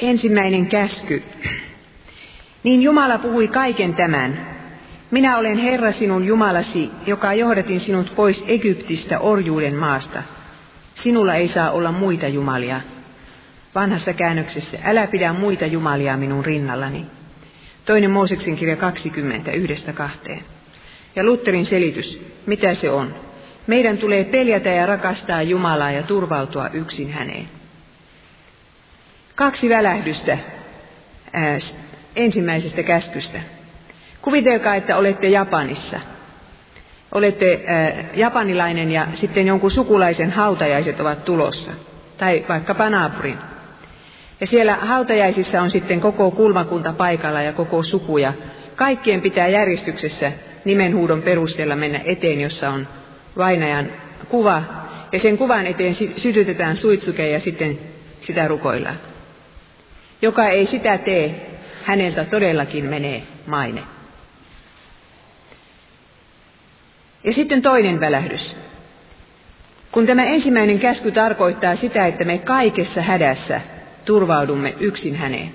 Ensimmäinen käsky. Niin Jumala puhui kaiken tämän. Minä olen Herra sinun Jumalasi, joka johdatin sinut pois Egyptistä orjuuden maasta. Sinulla ei saa olla muita jumalia. Vanhassa käännöksessä, älä pidä muita jumalia minun rinnallani. Toinen Mooseksen kirja 20, yhdestä kahteen. Ja Lutterin selitys, mitä se on? Meidän tulee peljätä ja rakastaa Jumalaa ja turvautua yksin häneen. Kaksi välähdystä ää, ensimmäisestä käskystä. Kuvitelkaa, että olette Japanissa. Olette ää, japanilainen ja sitten jonkun sukulaisen hautajaiset ovat tulossa. Tai vaikkapa naapurin. Ja siellä hautajaisissa on sitten koko kulmakunta paikalla ja koko suku. Ja kaikkien pitää järjestyksessä nimenhuudon perusteella mennä eteen, jossa on vainajan kuva. Ja sen kuvan eteen sytytetään suitsuke ja sitten sitä rukoillaan. Joka ei sitä tee, häneltä todellakin menee maine. Ja sitten toinen välähdys. Kun tämä ensimmäinen käsky tarkoittaa sitä, että me kaikessa hädässä turvaudumme yksin häneen.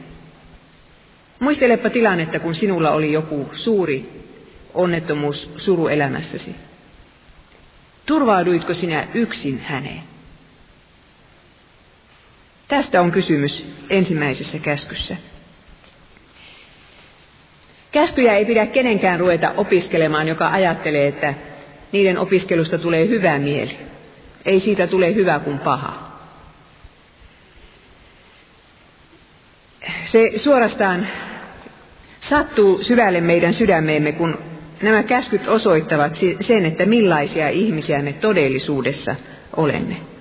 Muistelepa tilannetta, kun sinulla oli joku suuri onnettomuus suru elämässäsi. Turvauduitko sinä yksin häneen? Tästä on kysymys ensimmäisessä käskyssä. Käskyjä ei pidä kenenkään ruveta opiskelemaan, joka ajattelee, että niiden opiskelusta tulee hyvä mieli. Ei siitä tule hyvä kuin paha. Se suorastaan sattuu syvälle meidän sydämeemme, kun nämä käskyt osoittavat sen, että millaisia ihmisiä me todellisuudessa olemme.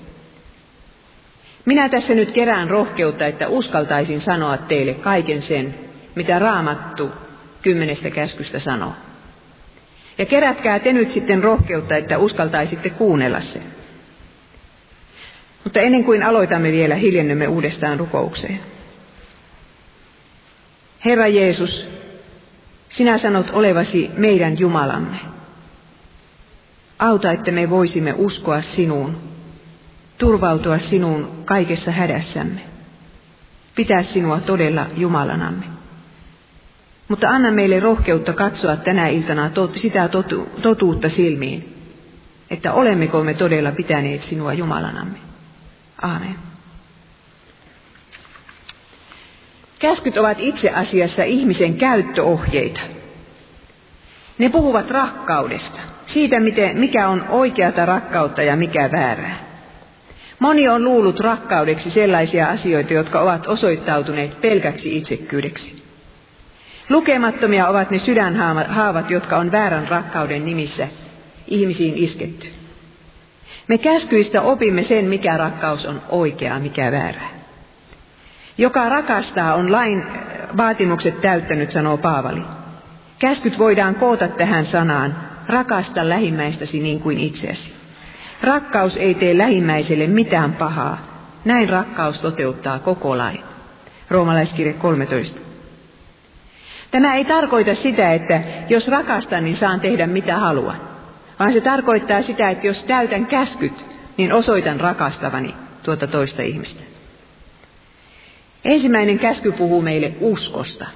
Minä tässä nyt kerään rohkeutta, että uskaltaisin sanoa teille kaiken sen, mitä raamattu kymmenestä käskystä sanoo. Ja kerätkää te nyt sitten rohkeutta, että uskaltaisitte kuunnella sen. Mutta ennen kuin aloitamme vielä, hiljennymme uudestaan rukoukseen. Herra Jeesus, sinä sanot olevasi meidän Jumalamme. Auta, että me voisimme uskoa sinuun, turvautua sinuun kaikessa hädässämme, pitää sinua todella Jumalanamme. Mutta anna meille rohkeutta katsoa tänä iltana tot, sitä totu, totuutta silmiin, että olemmeko me todella pitäneet sinua Jumalanamme. Aamen. Käskyt ovat itse asiassa ihmisen käyttöohjeita. Ne puhuvat rakkaudesta, siitä miten, mikä on oikeata rakkautta ja mikä väärää. Moni on luullut rakkaudeksi sellaisia asioita, jotka ovat osoittautuneet pelkäksi itsekyydeksi. Lukemattomia ovat ne sydänhaavat, jotka on väärän rakkauden nimissä ihmisiin isketty. Me käskyistä opimme sen, mikä rakkaus on oikeaa, mikä väärää. Joka rakastaa on lain vaatimukset täyttänyt, sanoo Paavali. Käskyt voidaan koota tähän sanaan, rakasta lähimmäistäsi niin kuin itseäsi. Rakkaus ei tee lähimmäiselle mitään pahaa. Näin rakkaus toteuttaa koko lain. Roomalaiskirje 13. Tämä ei tarkoita sitä, että jos rakastan, niin saan tehdä mitä haluan. Vaan se tarkoittaa sitä, että jos täytän käskyt, niin osoitan rakastavani tuota toista ihmistä. Ensimmäinen käsky puhuu meille uskosta.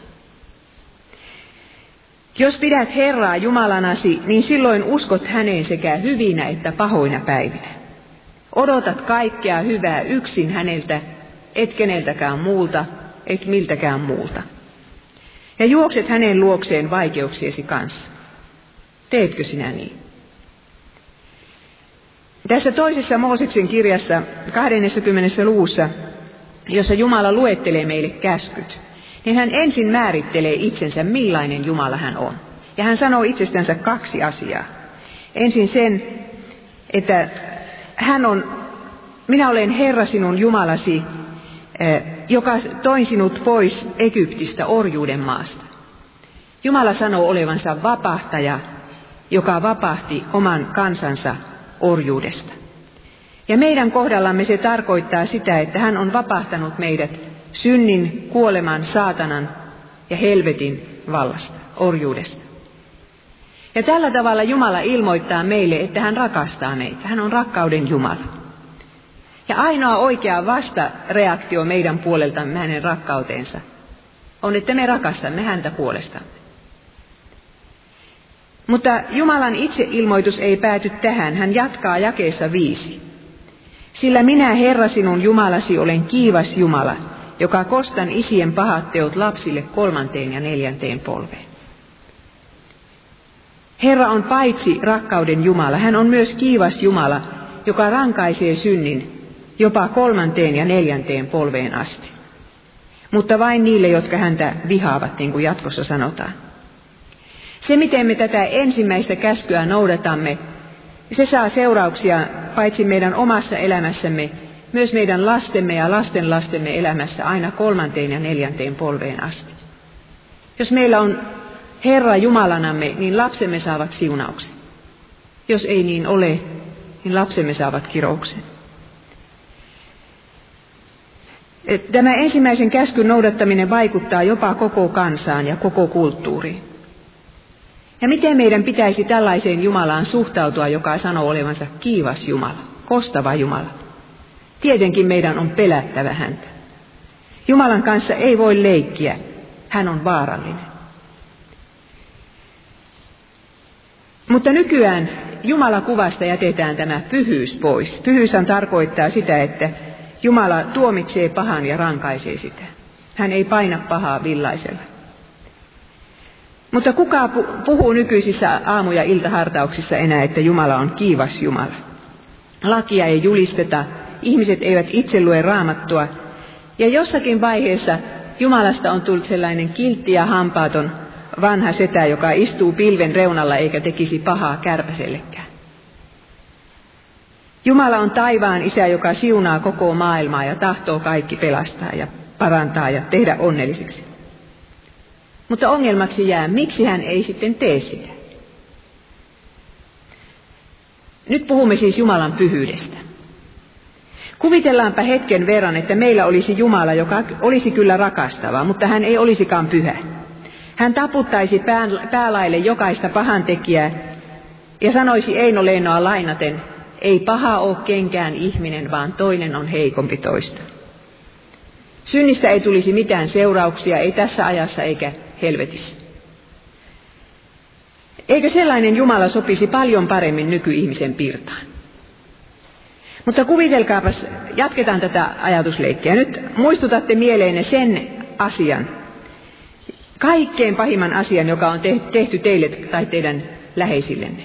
Jos pidät Herraa Jumalanasi, niin silloin uskot häneen sekä hyvinä että pahoina päivinä. Odotat kaikkea hyvää yksin häneltä, et keneltäkään muulta, et miltäkään muulta. Ja juokset hänen luokseen vaikeuksiesi kanssa. Teetkö sinä niin? Tässä toisessa Mooseksen kirjassa 20. luvussa, jossa Jumala luettelee meille käskyt, niin hän ensin määrittelee itsensä, millainen Jumala hän on. Ja hän sanoo itsestänsä kaksi asiaa. Ensin sen, että hän on, minä olen Herra sinun Jumalasi, eh, joka toin sinut pois Egyptistä orjuuden maasta. Jumala sanoo olevansa vapahtaja, joka vapahti oman kansansa orjuudesta. Ja meidän kohdallamme se tarkoittaa sitä, että hän on vapahtanut meidät synnin, kuoleman, saatanan ja helvetin vallasta, orjuudesta. Ja tällä tavalla Jumala ilmoittaa meille, että hän rakastaa meitä. Hän on rakkauden Jumala. Ja ainoa oikea vastareaktio meidän puoleltamme hänen rakkauteensa on, että me rakastamme häntä puolestamme. Mutta Jumalan itseilmoitus ei pääty tähän. Hän jatkaa jakeessa viisi. Sillä minä, Herra sinun Jumalasi, olen kiivas Jumala, joka kostan isien pahat teot lapsille kolmanteen ja neljänteen polveen. Herra on paitsi rakkauden Jumala, hän on myös kiivas Jumala, joka rankaisee synnin jopa kolmanteen ja neljänteen polveen asti. Mutta vain niille, jotka häntä vihaavat, niin kuin jatkossa sanotaan. Se, miten me tätä ensimmäistä käskyä noudatamme, se saa seurauksia paitsi meidän omassa elämässämme, myös meidän lastemme ja lastenlastemme elämässä aina kolmanteen ja neljänteen polveen asti. Jos meillä on Herra Jumalanamme, niin lapsemme saavat siunauksen. Jos ei niin ole, niin lapsemme saavat kirouksen. Tämä ensimmäisen käskyn noudattaminen vaikuttaa jopa koko kansaan ja koko kulttuuriin. Ja miten meidän pitäisi tällaiseen Jumalaan suhtautua, joka sanoo olevansa kiivas Jumala, kostava Jumala? Tietenkin meidän on pelättävä häntä. Jumalan kanssa ei voi leikkiä, hän on vaarallinen. Mutta nykyään Jumala kuvasta jätetään tämä pyhyys pois. Pyhyyshän tarkoittaa sitä, että Jumala tuomitsee pahan ja rankaisee sitä. Hän ei paina pahaa villaisella. Mutta kuka puhuu nykyisissä aamu- ja iltahartauksissa enää, että Jumala on kiivas Jumala? Lakia ei julisteta, ihmiset eivät itse lue raamattua, ja jossakin vaiheessa Jumalasta on tullut sellainen kiltti ja hampaaton vanha setä, joka istuu pilven reunalla eikä tekisi pahaa kärpäsellekään. Jumala on taivaan isä, joka siunaa koko maailmaa ja tahtoo kaikki pelastaa ja parantaa ja tehdä onnellisiksi. Mutta ongelmaksi jää, miksi hän ei sitten tee sitä. Nyt puhumme siis Jumalan pyhyydestä. Kuvitellaanpa hetken verran, että meillä olisi Jumala, joka olisi kyllä rakastava, mutta hän ei olisikaan pyhä. Hän taputtaisi päälaille jokaista pahantekijää ja sanoisi Eino Leinoa lainaten, ei paha ole kenkään ihminen, vaan toinen on heikompi toista. Synnistä ei tulisi mitään seurauksia, ei tässä ajassa eikä helvetissä. Eikö sellainen Jumala sopisi paljon paremmin nykyihmisen pirtaan? Mutta kuvitelkaapas, jatketaan tätä ajatusleikkiä. Nyt muistutatte mieleenne sen asian, kaikkein pahimman asian, joka on tehty teille tai teidän läheisillenne.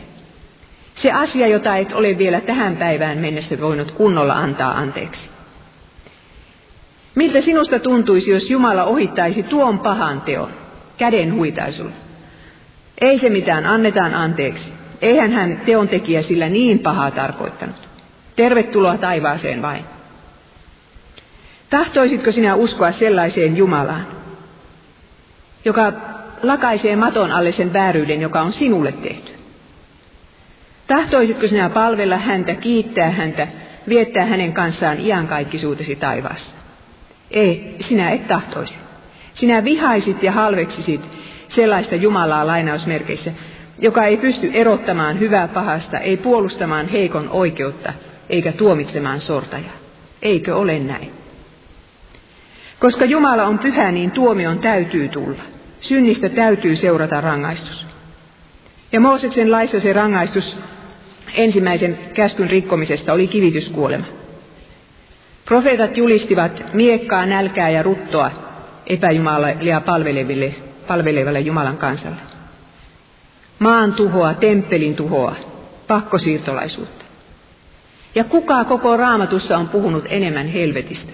Se asia, jota et ole vielä tähän päivään mennessä voinut kunnolla antaa anteeksi. Miltä sinusta tuntuisi, jos Jumala ohittaisi tuon pahan teon, käden huitaisulla? Ei se mitään, annetaan anteeksi. Eihän hän teontekijä sillä niin pahaa tarkoittanut. Tervetuloa taivaaseen vain. Tahtoisitko sinä uskoa sellaiseen Jumalaan, joka lakaisee maton alle sen vääryyden, joka on sinulle tehty? Tahtoisitko sinä palvella häntä, kiittää häntä, viettää hänen kanssaan iankaikkisuutesi taivaassa? Ei, sinä et tahtoisi. Sinä vihaisit ja halveksisit sellaista Jumalaa lainausmerkeissä, joka ei pysty erottamaan hyvää pahasta, ei puolustamaan heikon oikeutta, eikä tuomitsemaan sortajaa. Eikö ole näin? Koska Jumala on pyhä, niin tuomion täytyy tulla. Synnistä täytyy seurata rangaistus. Ja Mooseksen laissa se rangaistus ensimmäisen käskyn rikkomisesta oli kivityskuolema. Profeetat julistivat miekkaa, nälkää ja ruttoa epäjumalia palveleville, palvelevalle Jumalan kansalle. Maan tuhoa, temppelin tuhoa, pakkosiirtolaisuutta. Ja kuka koko raamatussa on puhunut enemmän helvetistä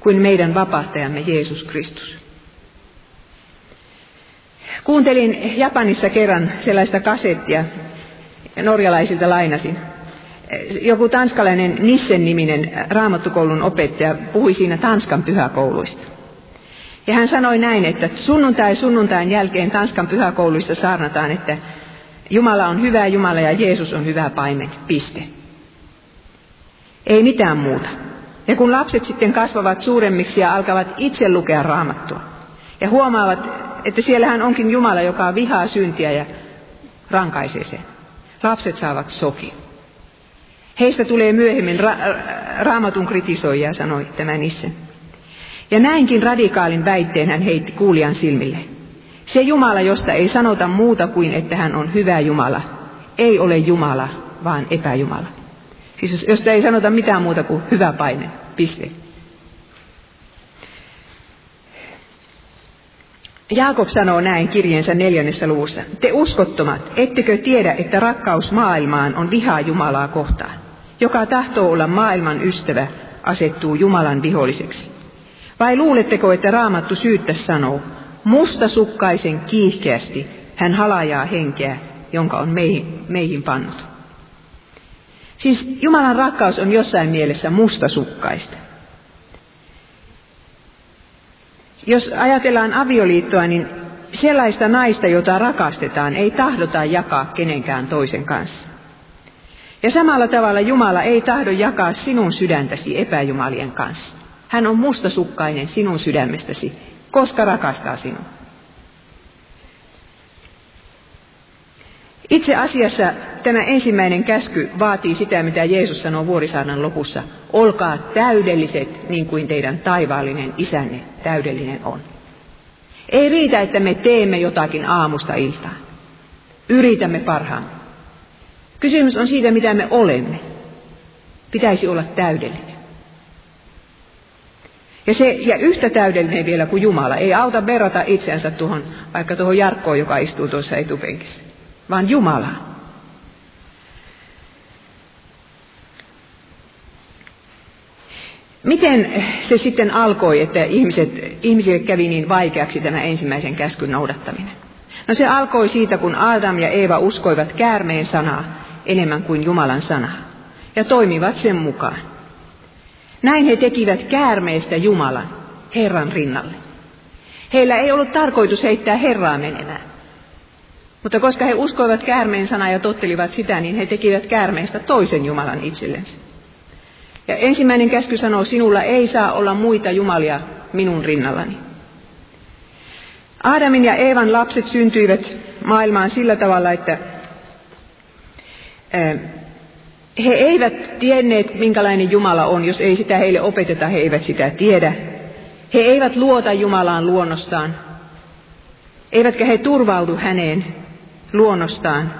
kuin meidän vapahtajamme Jeesus Kristus? Kuuntelin Japanissa kerran sellaista kasettia, norjalaisilta lainasin. Joku tanskalainen Nissen-niminen raamattukoulun opettaja puhui siinä Tanskan pyhäkouluista. Ja hän sanoi näin, että sunnuntai sunnuntain jälkeen Tanskan pyhäkouluissa saarnataan, että Jumala on hyvä Jumala ja Jeesus on hyvä paimen. Piste. Ei mitään muuta. Ja kun lapset sitten kasvavat suuremmiksi ja alkavat itse lukea raamattua ja huomaavat, että siellähän onkin Jumala, joka vihaa syntiä ja rankaisee sen. Lapset saavat soki. Heistä tulee myöhemmin ra- raamatun kritisoija, sanoi tämä Nissen. Ja näinkin radikaalin väitteen hän heitti kuulijan silmille. Se Jumala, josta ei sanota muuta kuin, että hän on hyvä Jumala, ei ole Jumala, vaan epäjumala. Siis josta ei sanota mitään muuta kuin hyvä paine, piste. Jaakob sanoo näin kirjeensä neljännessä luvussa. Te uskottomat, ettekö tiedä, että rakkaus maailmaan on vihaa Jumalaa kohtaan? Joka tahtoo olla maailman ystävä, asettuu Jumalan viholliseksi. Vai luuletteko, että raamattu syyttä sanoo, mustasukkaisen kiihkeästi hän halajaa henkeä, jonka on meihin, meihin pannut. Siis Jumalan rakkaus on jossain mielessä mustasukkaista. Jos ajatellaan avioliittoa, niin sellaista naista, jota rakastetaan, ei tahdota jakaa kenenkään toisen kanssa. Ja samalla tavalla Jumala ei tahdo jakaa sinun sydäntäsi epäjumalien kanssa. Hän on mustasukkainen sinun sydämestäsi, koska rakastaa sinua. Itse asiassa tämä ensimmäinen käsky vaatii sitä, mitä Jeesus sanoo vuorisaanan lopussa. Olkaa täydelliset niin kuin teidän taivaallinen isänne täydellinen on. Ei riitä, että me teemme jotakin aamusta iltaan. Yritämme parhaamme. Kysymys on siitä, mitä me olemme. Pitäisi olla täydellinen. Ja, se, ja yhtä täydellinen vielä kuin Jumala. Ei auta verrata itseänsä tuohon, vaikka tuohon Jarkkoon, joka istuu tuossa etupenkissä vaan Jumala. Miten se sitten alkoi, että ihmiset, ihmisille kävi niin vaikeaksi tämä ensimmäisen käskyn noudattaminen? No se alkoi siitä, kun Adam ja Eeva uskoivat käärmeen sanaa enemmän kuin Jumalan sanaa ja toimivat sen mukaan. Näin he tekivät käärmeestä Jumalan, Herran rinnalle. Heillä ei ollut tarkoitus heittää Herraa menemään. Mutta koska he uskoivat käärmeen sanaa ja tottelivat sitä, niin he tekivät käärmeestä toisen Jumalan itsellensä. Ja ensimmäinen käsky sanoo, sinulla ei saa olla muita jumalia minun rinnallani. Aadamin ja Eevan lapset syntyivät maailmaan sillä tavalla, että he eivät tienneet, minkälainen Jumala on, jos ei sitä heille opeteta, he eivät sitä tiedä. He eivät luota Jumalaan luonnostaan, eivätkä he turvaudu häneen luonnostaan,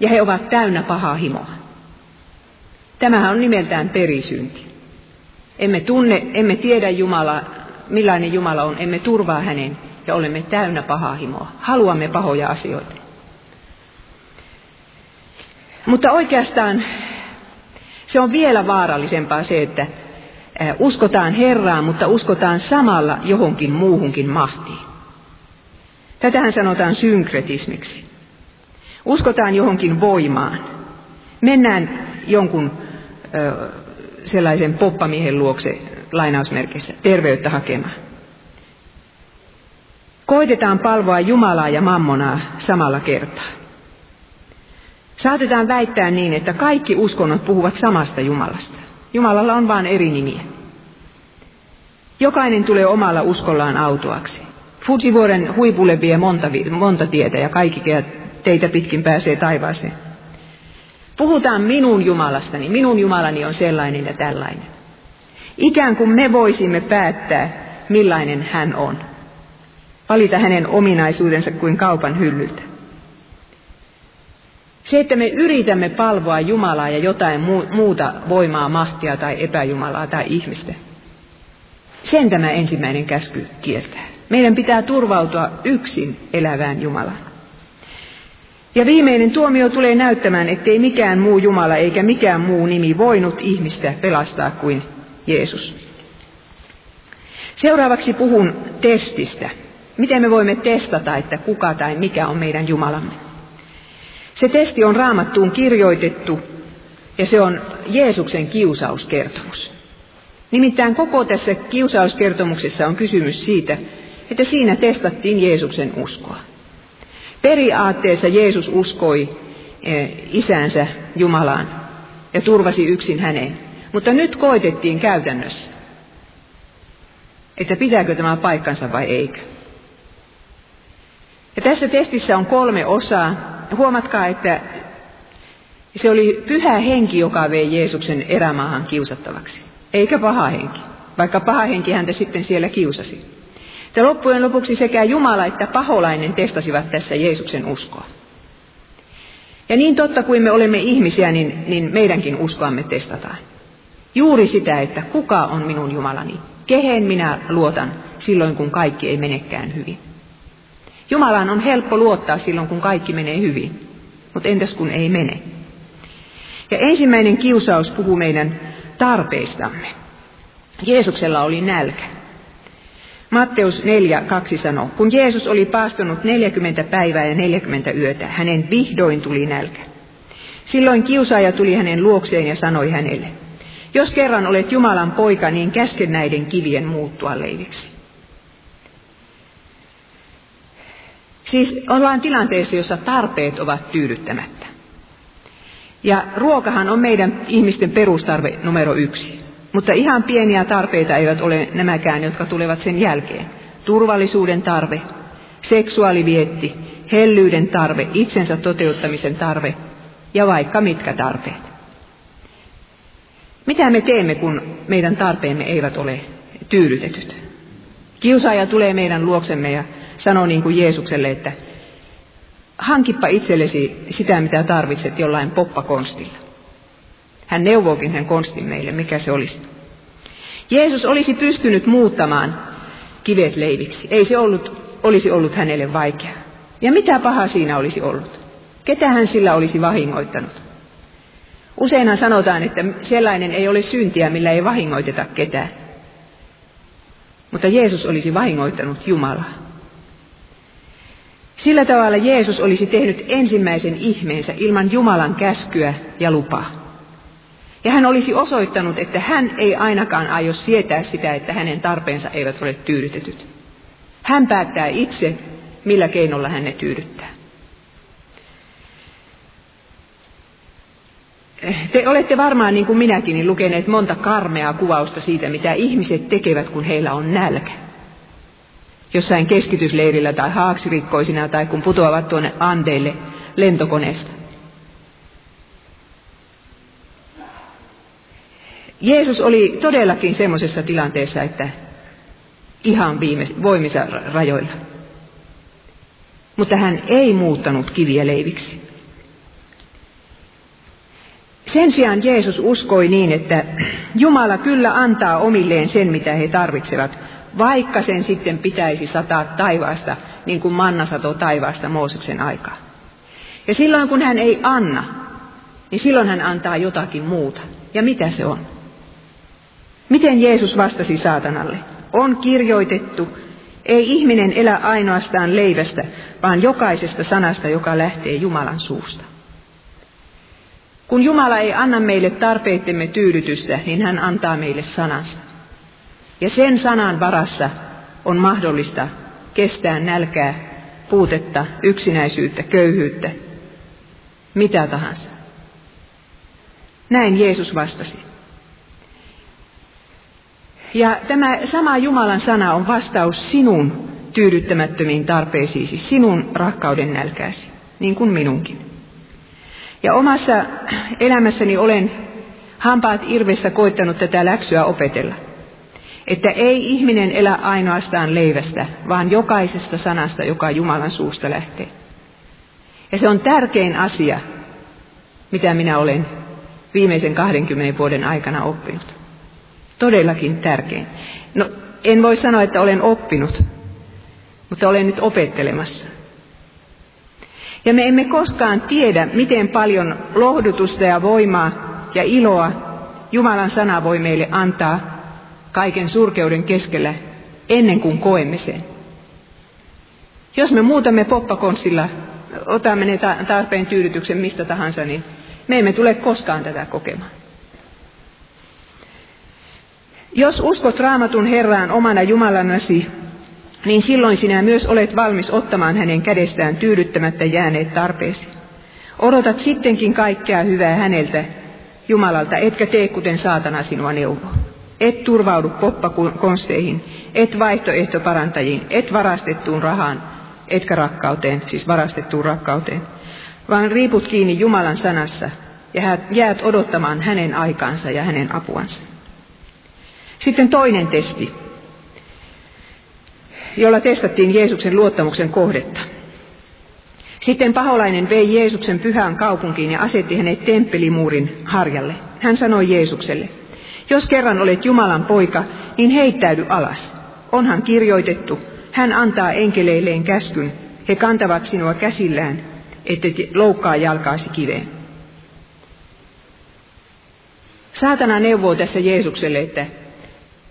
ja he ovat täynnä pahaa himoa. Tämähän on nimeltään perisynti. Emme tunne, emme tiedä Jumalaa, millainen Jumala on, emme turvaa hänen ja olemme täynnä pahaa himoa. Haluamme pahoja asioita. Mutta oikeastaan se on vielä vaarallisempaa se, että uskotaan Herraan, mutta uskotaan samalla johonkin muuhunkin mahtiin. Tätähän sanotaan synkretismiksi. Uskotaan johonkin voimaan. Mennään jonkun ö, sellaisen poppamiehen luokse lainausmerkissä terveyttä hakemaan. Koitetaan palvoa Jumalaa ja mammonaa samalla kertaa. Saatetaan väittää niin, että kaikki uskonnot puhuvat samasta Jumalasta. Jumalalla on vain eri nimiä. Jokainen tulee omalla uskollaan autoaksi. Fujivuoren huipulle vie monta, monta tietä ja kaikki teitä pitkin pääsee taivaaseen. Puhutaan minun Jumalastani. Minun Jumalani on sellainen ja tällainen. Ikään kuin me voisimme päättää, millainen hän on. Valita hänen ominaisuudensa kuin kaupan hyllyltä. Se, että me yritämme palvoa Jumalaa ja jotain muuta voimaa, mahtia tai epäjumalaa tai ihmistä, sen tämä ensimmäinen käsky kieltää. Meidän pitää turvautua yksin elävään Jumalaan. Ja viimeinen tuomio tulee näyttämään, ettei mikään muu Jumala eikä mikään muu nimi voinut ihmistä pelastaa kuin Jeesus. Seuraavaksi puhun testistä. Miten me voimme testata, että kuka tai mikä on meidän Jumalamme? Se testi on raamattuun kirjoitettu ja se on Jeesuksen kiusauskertomus. Nimittäin koko tässä kiusauskertomuksessa on kysymys siitä, että siinä testattiin Jeesuksen uskoa. Periaatteessa Jeesus uskoi eh, isänsä Jumalaan ja turvasi yksin häneen. Mutta nyt koitettiin käytännössä, että pitääkö tämä paikkansa vai eikö. Ja tässä testissä on kolme osaa. Huomatkaa, että Se oli pyhä henki, joka vei Jeesuksen erämaahan kiusattavaksi, eikä paha henki, vaikka paha henki häntä sitten siellä kiusasi. Ja loppujen lopuksi sekä Jumala että paholainen testasivat tässä Jeesuksen uskoa. Ja niin totta kuin me olemme ihmisiä, niin, niin meidänkin uskoamme testataan. Juuri sitä, että kuka on minun Jumalani, kehen minä luotan silloin, kun kaikki ei menekään hyvin. Jumalaan on helppo luottaa silloin, kun kaikki menee hyvin, mutta entäs kun ei mene? Ja ensimmäinen kiusaus puhuu meidän tarpeistamme. Jeesuksella oli nälkä. Matteus 4, 2 sanoo, kun Jeesus oli paastonut 40 päivää ja 40 yötä, hänen vihdoin tuli nälkä. Silloin kiusaaja tuli hänen luokseen ja sanoi hänelle, jos kerran olet Jumalan poika, niin käske näiden kivien muuttua leiviksi. Siis ollaan tilanteessa, jossa tarpeet ovat tyydyttämättä. Ja ruokahan on meidän ihmisten perustarve numero yksi. Mutta ihan pieniä tarpeita eivät ole nämäkään, jotka tulevat sen jälkeen. Turvallisuuden tarve, seksuaalivietti, hellyyden tarve, itsensä toteuttamisen tarve ja vaikka mitkä tarpeet. Mitä me teemme, kun meidän tarpeemme eivät ole tyydytetyt? Kiusaaja tulee meidän luoksemme ja sanoo niin kuin Jeesukselle, että hankippa itsellesi sitä, mitä tarvitset jollain poppakonstilla. Hän neuvookin sen konstin meille, mikä se olisi. Jeesus olisi pystynyt muuttamaan kivet leiviksi. Ei se ollut, olisi ollut hänelle vaikeaa. Ja mitä paha siinä olisi ollut? Ketä hän sillä olisi vahingoittanut? Useinhan sanotaan, että sellainen ei ole syntiä, millä ei vahingoiteta ketään. Mutta Jeesus olisi vahingoittanut Jumalaa. Sillä tavalla Jeesus olisi tehnyt ensimmäisen ihmeensä ilman Jumalan käskyä ja lupaa. Ja hän olisi osoittanut, että hän ei ainakaan aio sietää sitä, että hänen tarpeensa eivät ole tyydytetyt. Hän päättää itse, millä keinolla hän ne tyydyttää. Te olette varmaan, niin kuin minäkin, lukeneet monta karmeaa kuvausta siitä, mitä ihmiset tekevät, kun heillä on nälkä. Jossain keskitysleirillä tai haaksirikkoisina tai kun putoavat tuonne anteille lentokoneesta. Jeesus oli todellakin semmoisessa tilanteessa, että ihan viime, voimissa rajoilla. Mutta hän ei muuttanut kiviä leiviksi. Sen sijaan Jeesus uskoi niin, että Jumala kyllä antaa omilleen sen, mitä he tarvitsevat, vaikka sen sitten pitäisi sataa taivaasta, niin kuin manna sato taivaasta Mooseksen aikaa. Ja silloin kun hän ei anna, niin silloin hän antaa jotakin muuta. Ja mitä se on? Miten Jeesus vastasi saatanalle? On kirjoitettu, ei ihminen elä ainoastaan leivästä, vaan jokaisesta sanasta, joka lähtee Jumalan suusta. Kun Jumala ei anna meille tarpeittemme tyydytystä, niin hän antaa meille sanansa. Ja sen sanan varassa on mahdollista kestää nälkää, puutetta, yksinäisyyttä, köyhyyttä, mitä tahansa. Näin Jeesus vastasi. Ja tämä sama Jumalan sana on vastaus sinun tyydyttämättömiin tarpeisiisi, sinun rakkauden nälkääsi, niin kuin minunkin. Ja omassa elämässäni olen hampaat irvessä koittanut tätä läksyä opetella. Että ei ihminen elä ainoastaan leivästä, vaan jokaisesta sanasta, joka Jumalan suusta lähtee. Ja se on tärkein asia, mitä minä olen viimeisen 20 vuoden aikana oppinut. Todellakin tärkein. No, en voi sanoa, että olen oppinut, mutta olen nyt opettelemassa. Ja me emme koskaan tiedä, miten paljon lohdutusta ja voimaa ja iloa Jumalan sana voi meille antaa kaiken surkeuden keskellä ennen kuin koemme sen. Jos me muutamme poppakonstilla, otamme ne tarpeen tyydytyksen mistä tahansa, niin me emme tule koskaan tätä kokemaan. Jos uskot raamatun Herraan omana Jumalanasi, niin silloin sinä myös olet valmis ottamaan hänen kädestään tyydyttämättä jääneet tarpeesi. Odotat sittenkin kaikkea hyvää häneltä, Jumalalta, etkä tee kuten saatana sinua neuvoo. Et turvaudu poppakonsteihin, et vaihtoehtoparantajiin, et varastettuun rahaan, etkä rakkauteen, siis varastettuun rakkauteen, vaan riiput kiinni Jumalan sanassa, ja jäät odottamaan hänen aikaansa ja hänen apuansa. Sitten toinen testi, jolla testattiin Jeesuksen luottamuksen kohdetta. Sitten paholainen vei Jeesuksen pyhään kaupunkiin ja asetti hänet temppelimuurin harjalle. Hän sanoi Jeesukselle, jos kerran olet Jumalan poika, niin heittäydy alas. Onhan kirjoitettu, hän antaa enkeleilleen käskyn, he kantavat sinua käsillään, että loukkaa jalkaasi kiveen. Saatana neuvoo tässä Jeesukselle, että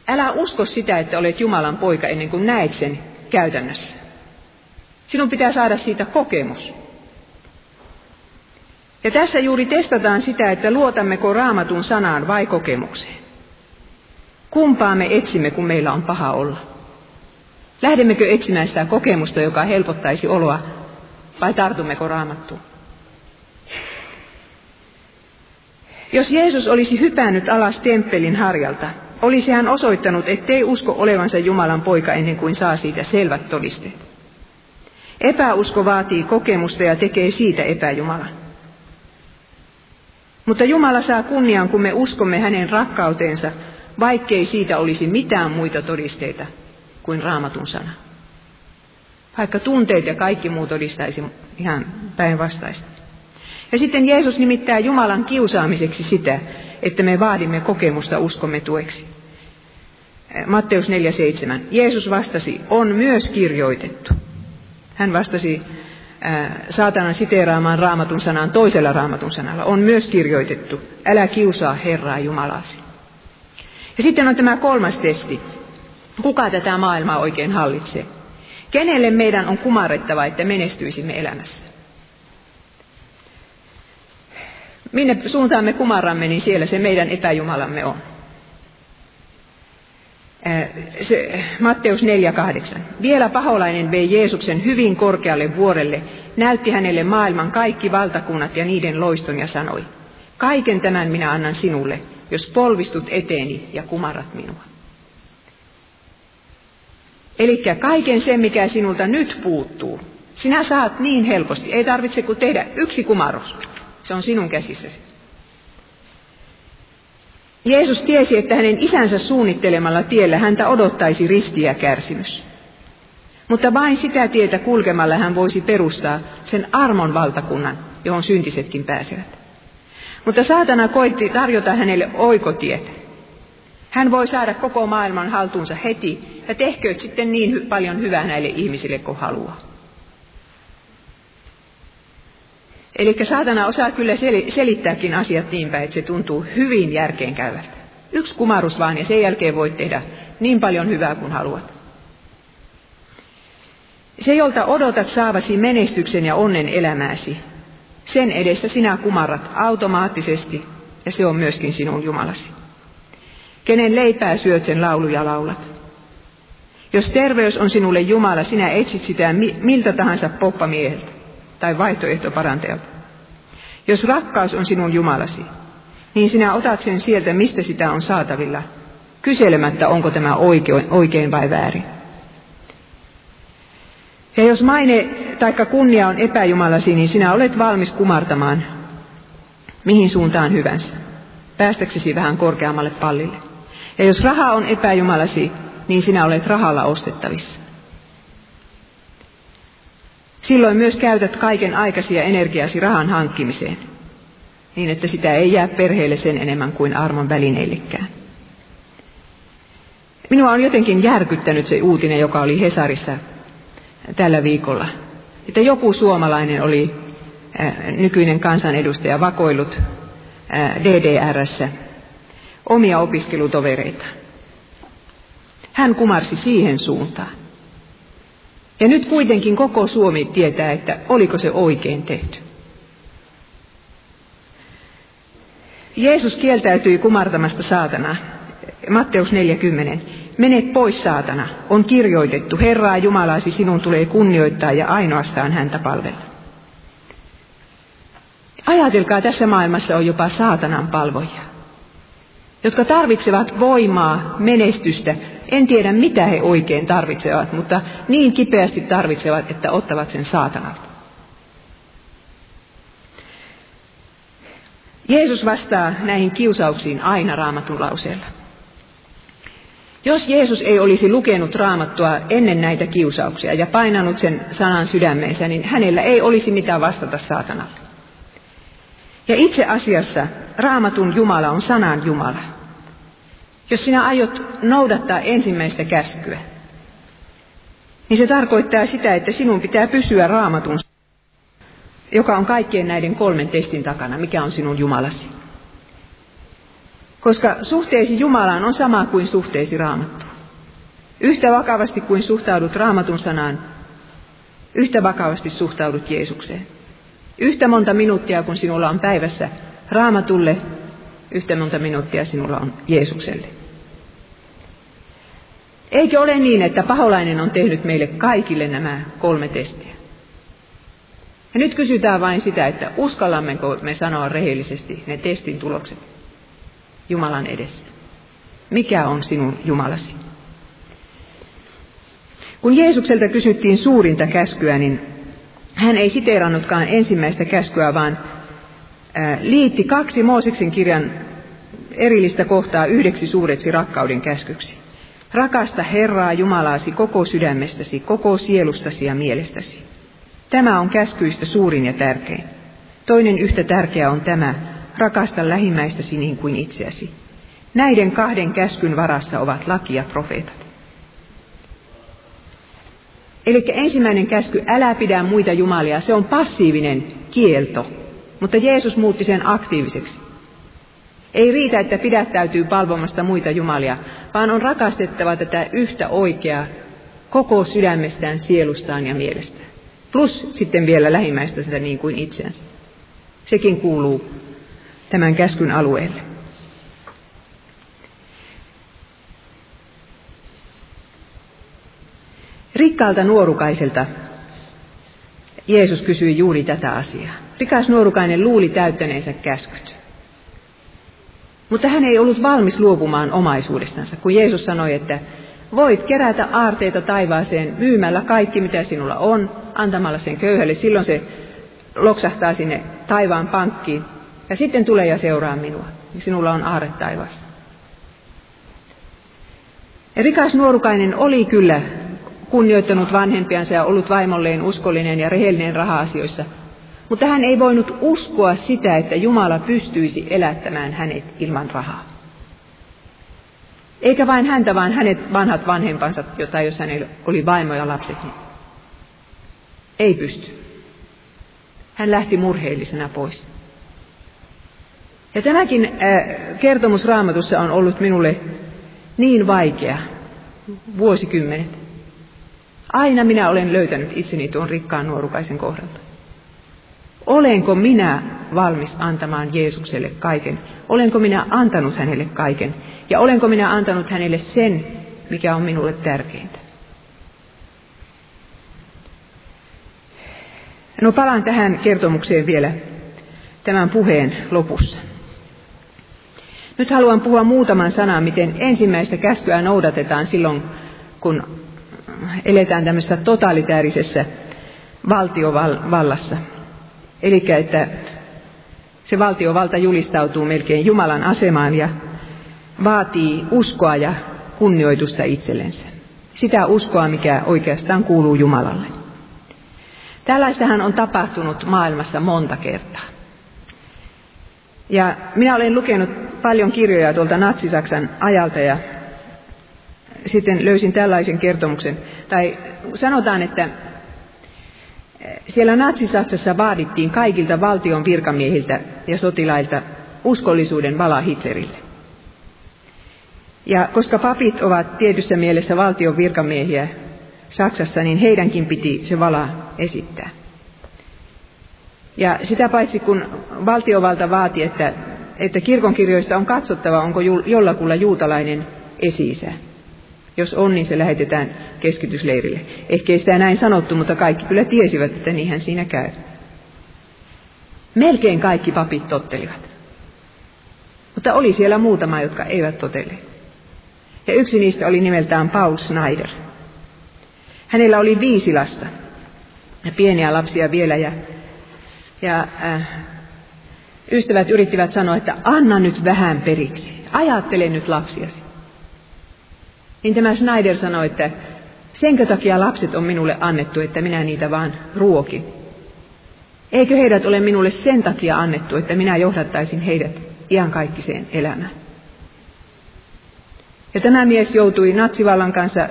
älä usko sitä, että olet Jumalan poika ennen kuin näet sen käytännössä. Sinun pitää saada siitä kokemus. Ja tässä juuri testataan sitä, että luotammeko raamatun sanaan vai kokemukseen. Kumpaa me etsimme, kun meillä on paha olla? Lähdemmekö etsimään sitä kokemusta, joka helpottaisi oloa, vai tartummeko raamattuun? Jos Jeesus olisi hypännyt alas temppelin harjalta, olisi hän osoittanut, ettei usko olevansa Jumalan poika ennen kuin saa siitä selvät todisteet. Epäusko vaatii kokemusta ja tekee siitä epäjumalan. Mutta Jumala saa kunnian, kun me uskomme hänen rakkauteensa, vaikkei siitä olisi mitään muita todisteita kuin raamatun sana. Vaikka tunteet ja kaikki muu todistaisi ihan päinvastaista. Ja sitten Jeesus nimittää Jumalan kiusaamiseksi sitä, että me vaadimme kokemusta uskomme tueksi. Matteus 4.7. Jeesus vastasi, on myös kirjoitettu. Hän vastasi saatanan siteeraamaan raamatun sanaan toisella raamatun sanalla. On myös kirjoitettu, älä kiusaa Herraa Jumalasi. Ja sitten on tämä kolmas testi. Kuka tätä maailmaa oikein hallitsee? Kenelle meidän on kumarrettava, että menestyisimme elämässä? Minne suuntaan me kumarramme, niin siellä se meidän epäjumalamme on. Se, Matteus 4.8. Vielä paholainen vei Jeesuksen hyvin korkealle vuorelle, näytti hänelle maailman kaikki valtakunnat ja niiden loiston ja sanoi, kaiken tämän minä annan sinulle, jos polvistut eteeni ja kumarrat minua. Eli kaiken sen, mikä sinulta nyt puuttuu, sinä saat niin helposti. Ei tarvitse kuin tehdä yksi kumarus. Se on sinun käsissäsi. Jeesus tiesi, että hänen isänsä suunnittelemalla tiellä häntä odottaisi ristiä kärsimys. Mutta vain sitä tietä kulkemalla hän voisi perustaa sen armon valtakunnan, johon syntisetkin pääsevät. Mutta saatana koitti tarjota hänelle oikotiet. Hän voi saada koko maailman haltuunsa heti ja tehkööt sitten niin paljon hyvää näille ihmisille kuin haluaa. Eli saatana osaa kyllä selittääkin asiat niin päin, että se tuntuu hyvin järkeenkäyvältä. Yksi kumarus vaan ja sen jälkeen voit tehdä niin paljon hyvää kuin haluat. Se, jolta odotat saavasi menestyksen ja onnen elämääsi, sen edessä sinä kumarrat automaattisesti ja se on myöskin sinun Jumalasi. Kenen leipää syöt, sen lauluja laulat. Jos terveys on sinulle Jumala, sinä etsit sitä miltä tahansa poppamieheltä tai vaihtoehtoparantajalta. Jos rakkaus on sinun Jumalasi, niin sinä otat sen sieltä, mistä sitä on saatavilla, kyselemättä, onko tämä oikein, oikein vai väärin. Ja jos maine tai kunnia on epäjumalasi, niin sinä olet valmis kumartamaan mihin suuntaan hyvänsä, päästäksesi vähän korkeammalle pallille. Ja jos raha on epäjumalasi, niin sinä olet rahalla ostettavissa. Silloin myös käytät kaiken aikasi ja energiasi rahan hankkimiseen, niin että sitä ei jää perheelle sen enemmän kuin armon välineillekään. Minua on jotenkin järkyttänyt se uutinen, joka oli Hesarissa tällä viikolla, että joku suomalainen oli nykyinen kansanedustaja vakoillut DDRssä omia opiskelutovereita. Hän kumarsi siihen suuntaan. Ja nyt kuitenkin koko Suomi tietää, että oliko se oikein tehty. Jeesus kieltäytyi kumartamasta saatanaa. Matteus 40. Mene pois saatana, on kirjoitettu, Herraa Jumalasi sinun tulee kunnioittaa ja ainoastaan häntä palvella. Ajatelkaa, tässä maailmassa on jopa saatanan palvojia, jotka tarvitsevat voimaa, menestystä. En tiedä, mitä he oikein tarvitsevat, mutta niin kipeästi tarvitsevat, että ottavat sen saatanalta. Jeesus vastaa näihin kiusauksiin aina raamatun lauseella. Jos Jeesus ei olisi lukenut raamattua ennen näitä kiusauksia ja painanut sen sanan sydämeensä, niin hänellä ei olisi mitään vastata saatanalle. Ja itse asiassa raamatun Jumala on sanan Jumala. Jos sinä aiot noudattaa ensimmäistä käskyä, niin se tarkoittaa sitä, että sinun pitää pysyä raamatun, joka on kaikkien näiden kolmen testin takana, mikä on sinun Jumalasi. Koska suhteesi Jumalaan on sama kuin suhteesi raamattuun. Yhtä vakavasti kuin suhtaudut raamatun sanaan, yhtä vakavasti suhtaudut Jeesukseen. Yhtä monta minuuttia kun sinulla on päivässä raamatulle, yhtä monta minuuttia sinulla on Jeesukselle. Eikö ole niin, että paholainen on tehnyt meille kaikille nämä kolme testiä? Ja nyt kysytään vain sitä, että uskallammeko me sanoa rehellisesti ne testin tulokset Jumalan edessä. Mikä on sinun Jumalasi? Kun Jeesukselta kysyttiin suurinta käskyä, niin hän ei siteerannutkaan ensimmäistä käskyä, vaan liitti kaksi Mooseksen kirjan erillistä kohtaa yhdeksi suureksi rakkauden käskyksi. Rakasta Herraa Jumalaasi koko sydämestäsi, koko sielustasi ja mielestäsi. Tämä on käskyistä suurin ja tärkein. Toinen yhtä tärkeä on tämä, rakasta lähimmäistäsi niin kuin itseäsi. Näiden kahden käskyn varassa ovat laki ja profeetat. Eli ensimmäinen käsky, älä pidä muita jumalia, se on passiivinen kielto, mutta Jeesus muutti sen aktiiviseksi. Ei riitä, että pidättäytyy palvomasta muita jumalia, vaan on rakastettava tätä yhtä oikeaa koko sydämestään, sielustaan ja mielestään. Plus sitten vielä lähimmäistä sitä niin kuin itseänsä. Sekin kuuluu tämän käskyn alueelle. Rikkaalta nuorukaiselta Jeesus kysyi juuri tätä asiaa. Rikas nuorukainen luuli täyttäneensä käskyt. Mutta hän ei ollut valmis luopumaan omaisuudestansa, kun Jeesus sanoi, että voit kerätä aarteita taivaaseen myymällä kaikki, mitä sinulla on, antamalla sen köyhälle. Silloin se loksahtaa sinne taivaan pankkiin. Ja sitten tule ja seuraa minua, niin sinulla on aare taivaassa. Ja rikas nuorukainen oli kyllä kunnioittanut vanhempiansa ja ollut vaimolleen uskollinen ja rehellinen raha-asioissa, mutta hän ei voinut uskoa sitä, että Jumala pystyisi elättämään hänet ilman rahaa. Eikä vain häntä, vaan hänet vanhat vanhempansa, jota jos hänellä oli vaimo ja lapset, niin ei pysty. Hän lähti murheellisena pois. Ja tämäkin kertomus raamatussa on ollut minulle niin vaikea vuosikymmenet. Aina minä olen löytänyt itseni tuon rikkaan nuorukaisen kohdalta. Olenko minä valmis antamaan Jeesukselle kaiken? Olenko minä antanut hänelle kaiken? Ja olenko minä antanut hänelle sen, mikä on minulle tärkeintä? No palaan tähän kertomukseen vielä tämän puheen lopussa. Nyt haluan puhua muutaman sanan, miten ensimmäistä käskyä noudatetaan silloin, kun eletään tämmöisessä totalitäärisessä valtiovallassa. Eli että se valtiovalta julistautuu melkein Jumalan asemaan ja vaatii uskoa ja kunnioitusta itsellensä. Sitä uskoa, mikä oikeastaan kuuluu Jumalalle. Tällaistähän on tapahtunut maailmassa monta kertaa. Ja minä olen lukenut paljon kirjoja tuolta Natsi-Saksan ajalta ja sitten löysin tällaisen kertomuksen. Tai sanotaan, että siellä Natsi-Saksassa vaadittiin kaikilta valtion virkamiehiltä ja sotilailta uskollisuuden vala Hitlerille. Ja koska papit ovat tietyssä mielessä valtion virkamiehiä Saksassa, niin heidänkin piti se vala esittää. Ja sitä paitsi kun valtiovalta vaati, että, että kirkonkirjoista on katsottava, onko jollakulla juutalainen esi Jos on, niin se lähetetään keskitysleirille. Ehkä ei sitä näin sanottu, mutta kaikki kyllä tiesivät, että niinhän siinä käy. Melkein kaikki papit tottelivat. Mutta oli siellä muutama, jotka eivät totelleet. Ja yksi niistä oli nimeltään Paul Snyder. Hänellä oli viisi lasta ja pieniä lapsia vielä ja, ja äh, ystävät yrittivät sanoa, että anna nyt vähän periksi, ajattele nyt lapsiasi. Niin tämä Schneider sanoi, että senkö takia lapset on minulle annettu, että minä niitä vaan ruokin. Eikö heidät ole minulle sen takia annettu, että minä johdattaisin heidät iankaikkiseen elämään? Ja tämä mies joutui natsivallan kanssa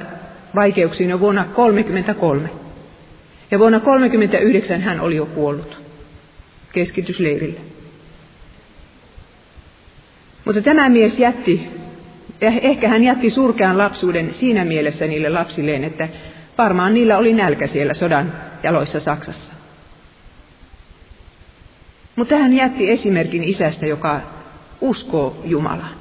vaikeuksiin jo vuonna 1933. Ja vuonna 1939 hän oli jo kuollut keskitysleirille. Mutta tämä mies jätti, ehkä hän jätti surkean lapsuuden siinä mielessä niille lapsilleen, että varmaan niillä oli nälkä siellä sodan jaloissa Saksassa. Mutta hän jätti esimerkin isästä, joka uskoo Jumalaan.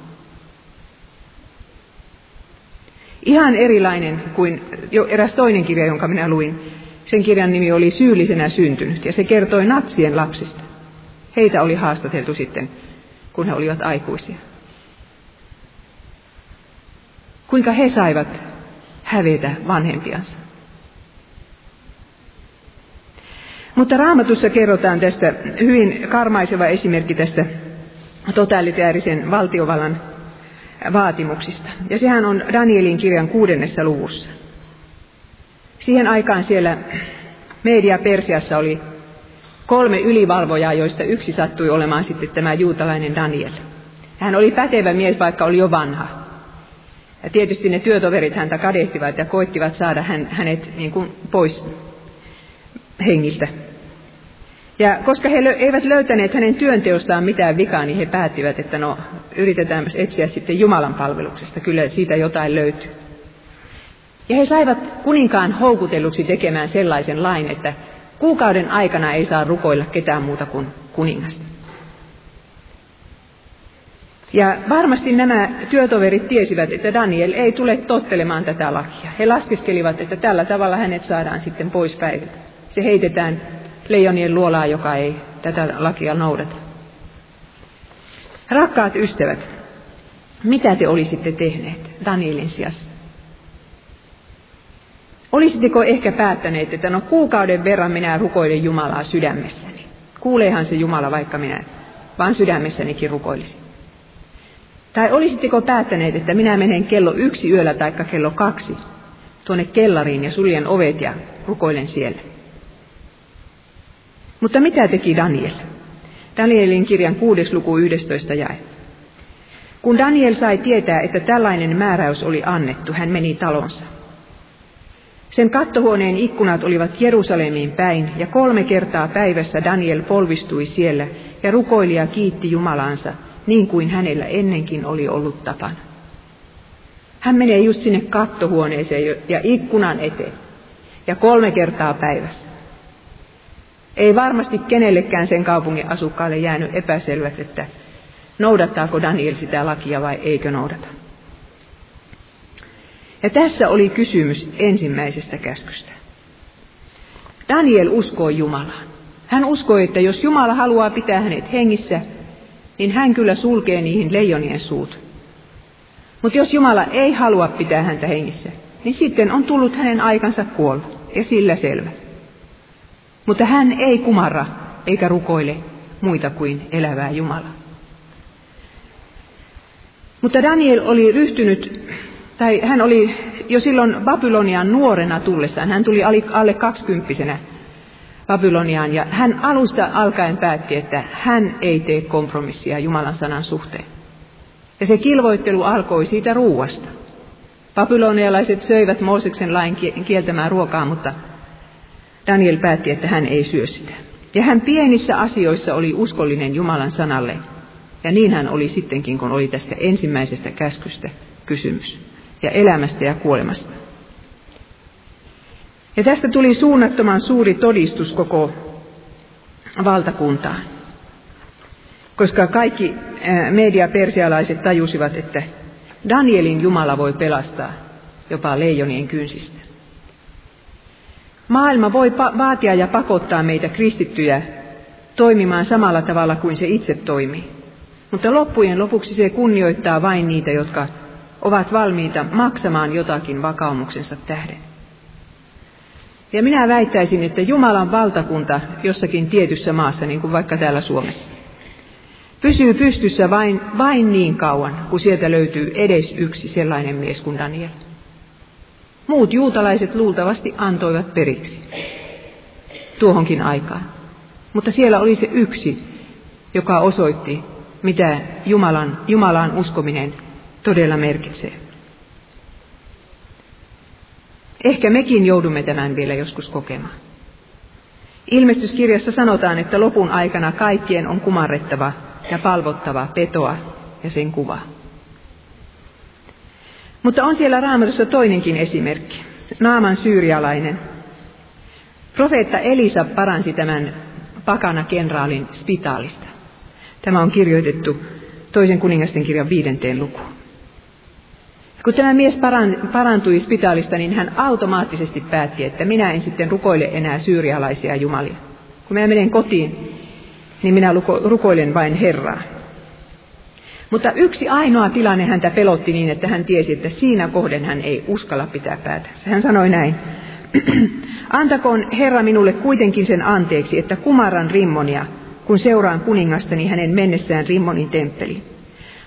Ihan erilainen kuin jo eräs toinen kirja, jonka minä luin. Sen kirjan nimi oli Syyllisenä syntynyt, ja se kertoi natsien lapsista. Heitä oli haastateltu sitten, kun he olivat aikuisia. Kuinka he saivat hävetä vanhempiansa. Mutta raamatussa kerrotaan tästä hyvin karmaiseva esimerkki tästä totalitaarisen valtiovallan vaatimuksista. Ja sehän on Danielin kirjan kuudennessa luvussa. Siihen aikaan siellä media Persiassa oli kolme ylivalvojaa, joista yksi sattui olemaan sitten tämä juutalainen Daniel. Hän oli pätevä mies, vaikka oli jo vanha. Ja tietysti ne työtoverit häntä kadehtivat ja koittivat saada hän, hänet niin kuin pois hengiltä. Ja koska he eivät löytäneet hänen työnteostaan mitään vikaa, niin he päättivät, että no yritetään etsiä sitten Jumalan palveluksesta. Kyllä siitä jotain löytyy. Ja he saivat kuninkaan houkutelluksi tekemään sellaisen lain, että kuukauden aikana ei saa rukoilla ketään muuta kuin kuningasta. Ja varmasti nämä työtoverit tiesivät, että Daniel ei tule tottelemaan tätä lakia. He laskeskelivat, että tällä tavalla hänet saadaan sitten pois päiviltä. Se heitetään leijonien luolaa, joka ei tätä lakia noudata. Rakkaat ystävät, mitä te olisitte tehneet Danielin sijassa? Olisitteko ehkä päättäneet, että no kuukauden verran minä rukoilen Jumalaa sydämessäni. Kuuleehan se Jumala, vaikka minä vaan sydämessänikin rukoilisin. Tai olisitteko päättäneet, että minä menen kello yksi yöllä tai kello kaksi tuonne kellariin ja suljen ovet ja rukoilen siellä. Mutta mitä teki Daniel? Danielin kirjan kuudes luku 11 jae. Kun Daniel sai tietää, että tällainen määräys oli annettu, hän meni talonsa. Sen kattohuoneen ikkunat olivat Jerusalemiin päin, ja kolme kertaa päivässä Daniel polvistui siellä ja rukoili ja kiitti Jumalansa, niin kuin hänellä ennenkin oli ollut tapana. Hän menee just sinne kattohuoneeseen ja ikkunan eteen, ja kolme kertaa päivässä. Ei varmasti kenellekään sen kaupungin asukkaalle jäänyt epäselväksi, että noudattaako Daniel sitä lakia vai eikö noudata. Ja tässä oli kysymys ensimmäisestä käskystä. Daniel uskoo Jumalaan. Hän uskoi, että jos Jumala haluaa pitää hänet hengissä, niin hän kyllä sulkee niihin leijonien suut. Mutta jos Jumala ei halua pitää häntä hengissä, niin sitten on tullut hänen aikansa kuolla, ja sillä selvä. Mutta hän ei kumarra eikä rukoile muita kuin elävää Jumalaa. Mutta Daniel oli ryhtynyt, tai hän oli jo silloin Babyloniaan nuorena tullessaan, hän tuli alle kaksikymppisenä Babyloniaan, ja hän alusta alkaen päätti, että hän ei tee kompromissia Jumalan sanan suhteen. Ja se kilvoittelu alkoi siitä ruuasta. Babylonialaiset söivät Mooseksen lain kieltämään ruokaa, mutta Daniel päätti, että hän ei syö sitä. Ja hän pienissä asioissa oli uskollinen Jumalan sanalle. Ja niin hän oli sittenkin, kun oli tästä ensimmäisestä käskystä kysymys. Ja elämästä ja kuolemasta. Ja tästä tuli suunnattoman suuri todistus koko valtakuntaan. Koska kaikki mediapersialaiset tajusivat, että Danielin Jumala voi pelastaa jopa leijonien kynsistä. Maailma voi vaatia ja pakottaa meitä kristittyjä toimimaan samalla tavalla kuin se itse toimii. Mutta loppujen lopuksi se kunnioittaa vain niitä, jotka ovat valmiita maksamaan jotakin vakaumuksensa tähden. Ja minä väittäisin, että Jumalan valtakunta jossakin tietyssä maassa, niin kuin vaikka täällä Suomessa, pysyy pystyssä vain, vain niin kauan, kun sieltä löytyy edes yksi sellainen mies kuin Daniel. Muut juutalaiset luultavasti antoivat periksi tuohonkin aikaan. Mutta siellä oli se yksi, joka osoitti, mitä Jumalan, Jumalaan uskominen todella merkitsee. Ehkä mekin joudumme tämän vielä joskus kokemaan. Ilmestyskirjassa sanotaan, että lopun aikana kaikkien on kumarrettava ja palvottava petoa ja sen kuva. Mutta on siellä raamatussa toinenkin esimerkki. Naaman syyrialainen. Profeetta Elisa paransi tämän pakana kenraalin spitaalista. Tämä on kirjoitettu toisen kuningasten kirjan viidenteen lukuun. Kun tämä mies parantui spitaalista, niin hän automaattisesti päätti, että minä en sitten rukoile enää syyrialaisia jumalia. Kun minä menen kotiin, niin minä rukoilen vain Herraa. Mutta yksi ainoa tilanne häntä pelotti niin, että hän tiesi, että siinä kohden hän ei uskalla pitää päätä. Hän sanoi näin, antakoon Herra minulle kuitenkin sen anteeksi, että kumaran rimmonia, kun seuraan kuningastani hänen mennessään rimmonin temppeliin.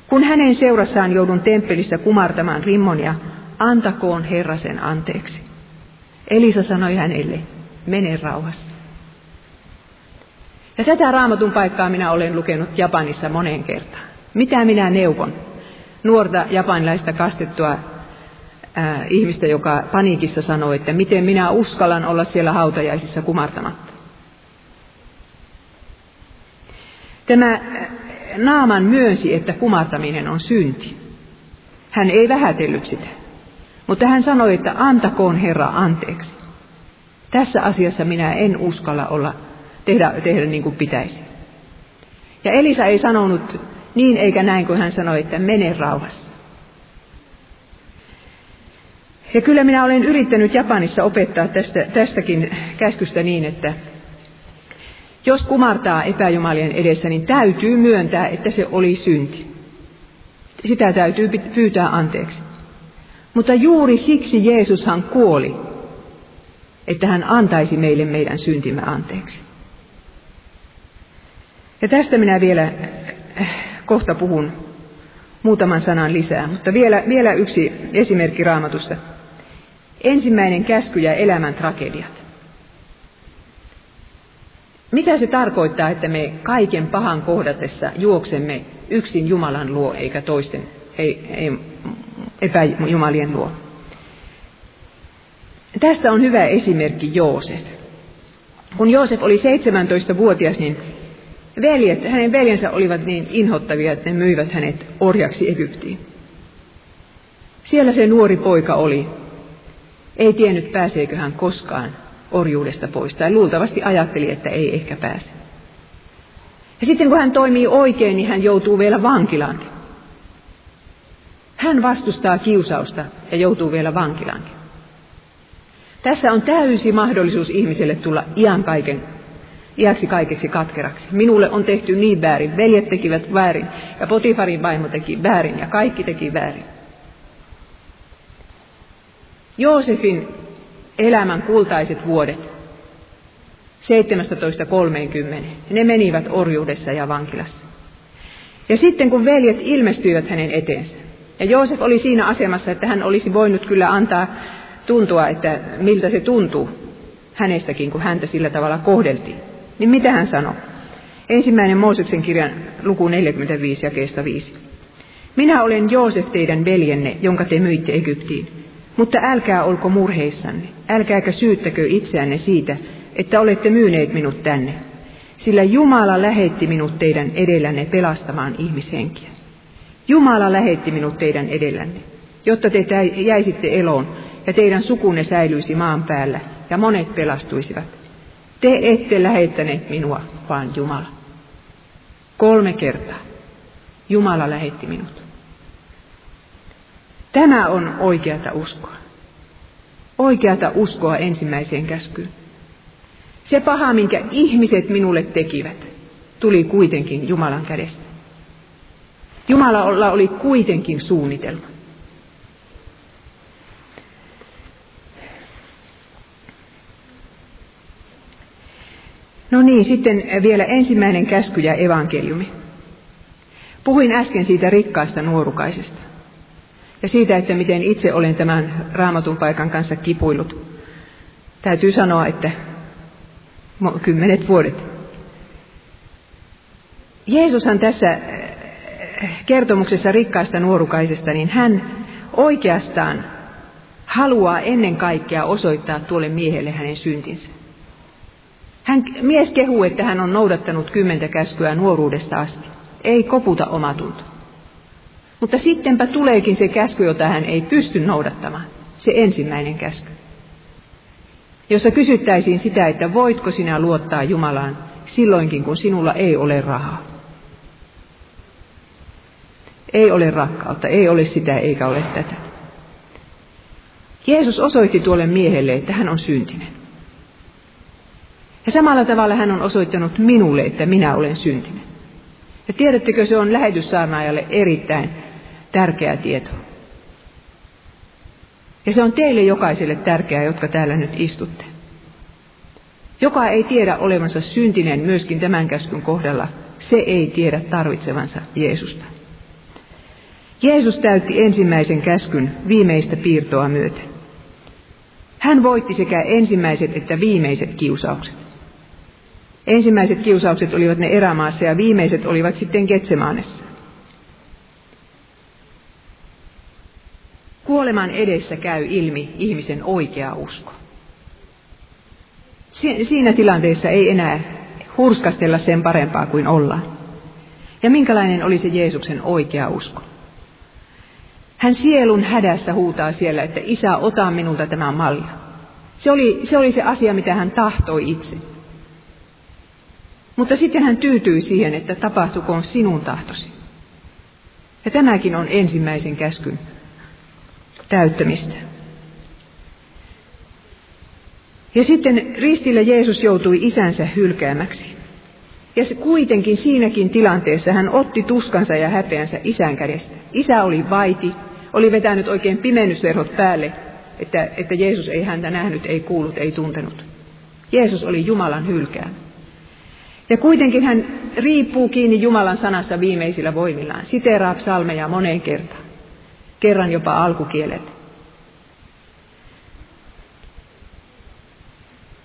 Kun hänen seurassaan joudun temppelissä kumartamaan rimmonia, antakoon Herra sen anteeksi. Elisa sanoi hänelle, mene rauhassa. Ja tätä raamatun paikkaa minä olen lukenut Japanissa moneen kertaan. Mitä minä neuvon? Nuorta japanilaista kastettua ää, ihmistä, joka paniikissa sanoi, että miten minä uskallan olla siellä hautajaisissa kumartamatta. Tämä Naaman myönsi, että kumartaminen on synti. Hän ei vähätellyt sitä, mutta hän sanoi, että antakoon Herra anteeksi. Tässä asiassa minä en uskalla olla, tehdä, tehdä niin kuin pitäisi. Ja Elisa ei sanonut niin eikä näin, kun hän sanoi, että mene rauhassa. Ja kyllä minä olen yrittänyt Japanissa opettaa tästä, tästäkin käskystä niin, että jos kumartaa epäjumalien edessä, niin täytyy myöntää, että se oli synti. Sitä täytyy pyytää anteeksi. Mutta juuri siksi Jeesushan kuoli, että hän antaisi meille meidän syntimme anteeksi. Ja tästä minä vielä äh, kohta puhun muutaman sanan lisää, mutta vielä, vielä yksi esimerkki raamatusta. Ensimmäinen käsky ja elämän tragediat. Mitä se tarkoittaa, että me kaiken pahan kohdatessa juoksemme yksin Jumalan luo eikä toisten, ei, ei epäjumalien luo? Tästä on hyvä esimerkki Joosef. Kun Joosef oli 17-vuotias, niin veljet, hänen veljensä olivat niin inhottavia, että ne myivät hänet orjaksi Egyptiin. Siellä se nuori poika oli. Ei tiennyt pääseekö hän koskaan orjuudesta pois, tai luultavasti ajatteli, että ei ehkä pääse. Ja sitten kun hän toimii oikein, niin hän joutuu vielä vankilaankin. Hän vastustaa kiusausta ja joutuu vielä vankilaankin. Tässä on täysi mahdollisuus ihmiselle tulla iän kaiken, iäksi kaikeksi katkeraksi. Minulle on tehty niin väärin, veljet tekivät väärin ja Potifarin vaimo teki väärin ja kaikki teki väärin. Joosefin elämän kultaiset vuodet 17.30. Ne menivät orjuudessa ja vankilassa. Ja sitten kun veljet ilmestyivät hänen eteensä, ja Joosef oli siinä asemassa, että hän olisi voinut kyllä antaa tuntua, että miltä se tuntuu hänestäkin, kun häntä sillä tavalla kohdeltiin. Niin mitä hän sanoi? Ensimmäinen Mooseksen kirjan luku 45 ja kestä 5. Minä olen Joosef teidän veljenne, jonka te myitte Egyptiin. Mutta älkää olko murheissanne, älkääkä syyttäkö itseänne siitä, että olette myyneet minut tänne, sillä Jumala lähetti minut teidän edellänne pelastamaan ihmishenkiä. Jumala lähetti minut teidän edellänne, jotta te jäisitte eloon ja teidän sukunne säilyisi maan päällä ja monet pelastuisivat. Te ette lähettäneet minua, vaan Jumala. Kolme kertaa. Jumala lähetti minut. Tämä on oikeata uskoa. Oikeata uskoa ensimmäiseen käskyyn. Se paha, minkä ihmiset minulle tekivät, tuli kuitenkin Jumalan kädestä. Jumalalla oli kuitenkin suunnitelma. No niin, sitten vielä ensimmäinen käsky ja evankeliumi. Puhuin äsken siitä rikkaasta nuorukaisesta ja siitä, että miten itse olen tämän raamatun paikan kanssa kipuillut. Täytyy sanoa, että kymmenet vuodet. Jeesushan tässä äh, kertomuksessa rikkaasta nuorukaisesta, niin hän oikeastaan haluaa ennen kaikkea osoittaa tuolle miehelle hänen syntinsä. Hän, mies kehuu, että hän on noudattanut kymmentä käskyä nuoruudesta asti. Ei koputa omatunto. Mutta sittenpä tuleekin se käsky, jota hän ei pysty noudattamaan. Se ensimmäinen käsky. Jossa kysyttäisiin sitä, että voitko sinä luottaa Jumalaan silloinkin, kun sinulla ei ole rahaa. Ei ole rakkautta, ei ole sitä eikä ole tätä. Jeesus osoitti tuolle miehelle, että hän on syntinen. Ja samalla tavalla hän on osoittanut minulle, että minä olen syntinen. Ja tiedättekö, se on lähetyssaarnaajalle erittäin tärkeä tieto. Ja se on teille jokaiselle tärkeää, jotka täällä nyt istutte. Joka ei tiedä olevansa syntinen myöskin tämän käskyn kohdalla, se ei tiedä tarvitsevansa Jeesusta. Jeesus täytti ensimmäisen käskyn viimeistä piirtoa myöten. Hän voitti sekä ensimmäiset että viimeiset kiusaukset. Ensimmäiset kiusaukset olivat ne erämaassa ja viimeiset olivat sitten Getsemaanessa. Kuoleman edessä käy ilmi ihmisen oikea usko. Siinä tilanteessa ei enää hurskastella sen parempaa kuin ollaan. Ja minkälainen oli se Jeesuksen oikea usko? Hän sielun hädässä huutaa siellä, että isä, ota minulta tämä malli. Se oli, se oli se asia, mitä hän tahtoi itse. Mutta sitten hän tyytyi siihen, että tapahtukoon sinun tahtosi. Ja tämäkin on ensimmäisen käskyn täyttämistä. Ja sitten ristillä Jeesus joutui isänsä hylkäämäksi. Ja se kuitenkin siinäkin tilanteessa hän otti tuskansa ja häpeänsä isän kädestä. Isä oli vaiti, oli vetänyt oikein pimennysverhot päälle, että, että Jeesus ei häntä nähnyt, ei kuullut, ei tuntenut. Jeesus oli Jumalan hylkää. Ja kuitenkin hän riippuu kiinni Jumalan sanassa viimeisillä voimillaan, siteraa psalmeja moneen kertaan, kerran jopa alkukielellä.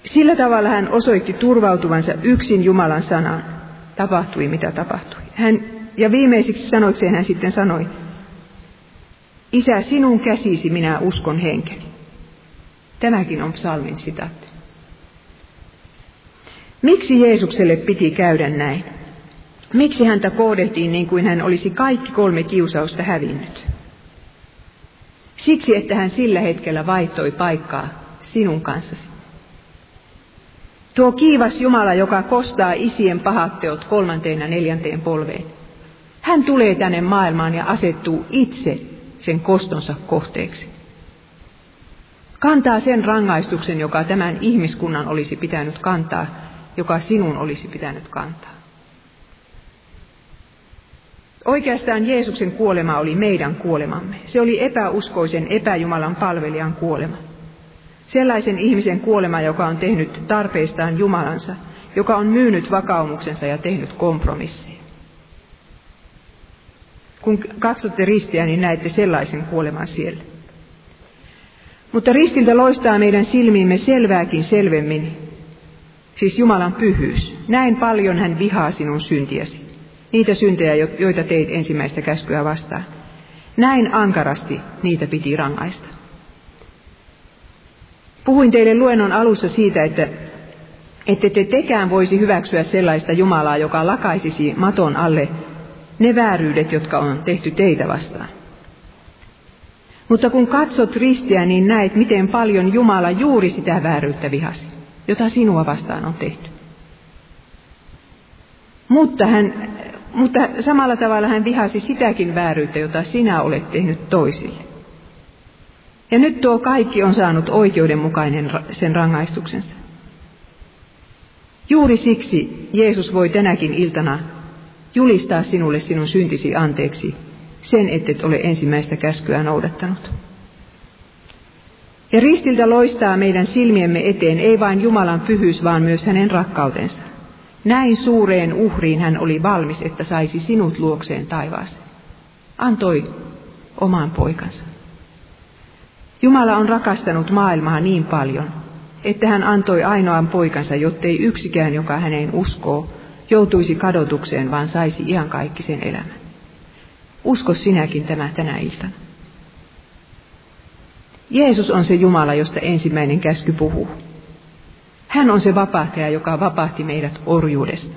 Sillä tavalla hän osoitti turvautuvansa yksin Jumalan sanaan. Tapahtui mitä tapahtui. Hän, ja viimeisiksi sanoikseen hän sitten sanoi, Isä, sinun käsisi minä uskon henkeni. Tämäkin on psalmin sitaatti. Miksi Jeesukselle piti käydä näin? Miksi häntä kohdettiin niin kuin hän olisi kaikki kolme kiusausta hävinnyt? Siksi, että hän sillä hetkellä vaihtoi paikkaa sinun kanssasi. Tuo kiivas Jumala, joka kostaa isien pahat teot kolmanteen ja neljänteen polveen. Hän tulee tänne maailmaan ja asettuu itse sen kostonsa kohteeksi. Kantaa sen rangaistuksen, joka tämän ihmiskunnan olisi pitänyt kantaa, joka sinun olisi pitänyt kantaa. Oikeastaan Jeesuksen kuolema oli meidän kuolemamme. Se oli epäuskoisen epäjumalan palvelijan kuolema. Sellaisen ihmisen kuolema, joka on tehnyt tarpeistaan Jumalansa, joka on myynyt vakaumuksensa ja tehnyt kompromisseja. Kun katsotte ristiä, niin näette sellaisen kuoleman siellä. Mutta ristiltä loistaa meidän silmiimme selvääkin selvemmin, siis Jumalan pyhyys. Näin paljon hän vihaa sinun syntiäsi, niitä syntejä, joita teit ensimmäistä käskyä vastaan. Näin ankarasti niitä piti rangaista. Puhuin teille luennon alussa siitä, että ette te tekään voisi hyväksyä sellaista Jumalaa, joka lakaisisi maton alle ne vääryydet, jotka on tehty teitä vastaan. Mutta kun katsot ristiä, niin näet, miten paljon Jumala juuri sitä vääryyttä vihasi, jota sinua vastaan on tehty. Mutta, hän, mutta samalla tavalla hän vihasi sitäkin vääryyttä, jota sinä olet tehnyt toisille. Ja nyt tuo kaikki on saanut oikeudenmukainen sen rangaistuksensa. Juuri siksi Jeesus voi tänäkin iltana julistaa sinulle sinun syntisi anteeksi sen, ettet ole ensimmäistä käskyä noudattanut. Ja ristiltä loistaa meidän silmiemme eteen ei vain Jumalan pyhyys, vaan myös hänen rakkautensa. Näin suureen uhriin hän oli valmis, että saisi sinut luokseen taivaaseen. Antoi oman poikansa. Jumala on rakastanut maailmaa niin paljon, että hän antoi ainoan poikansa, jottei yksikään, joka häneen uskoo, joutuisi kadotukseen, vaan saisi iankaikkisen elämän. Usko sinäkin tämä tänä iltana. Jeesus on se Jumala, josta ensimmäinen käsky puhuu. Hän on se vapahtaja, joka vapahti meidät orjuudesta.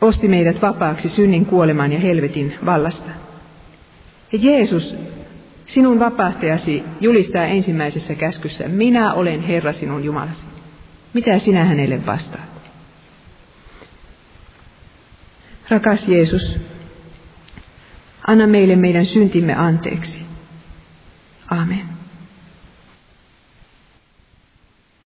Osti meidät vapaaksi synnin kuoleman ja helvetin vallasta. Ja Jeesus, sinun vapahtajasi, julistaa ensimmäisessä käskyssä, minä olen Herra sinun Jumalasi. Mitä sinä hänelle vastaat? Rakas Jeesus, anna meille meidän syntimme anteeksi. Amen.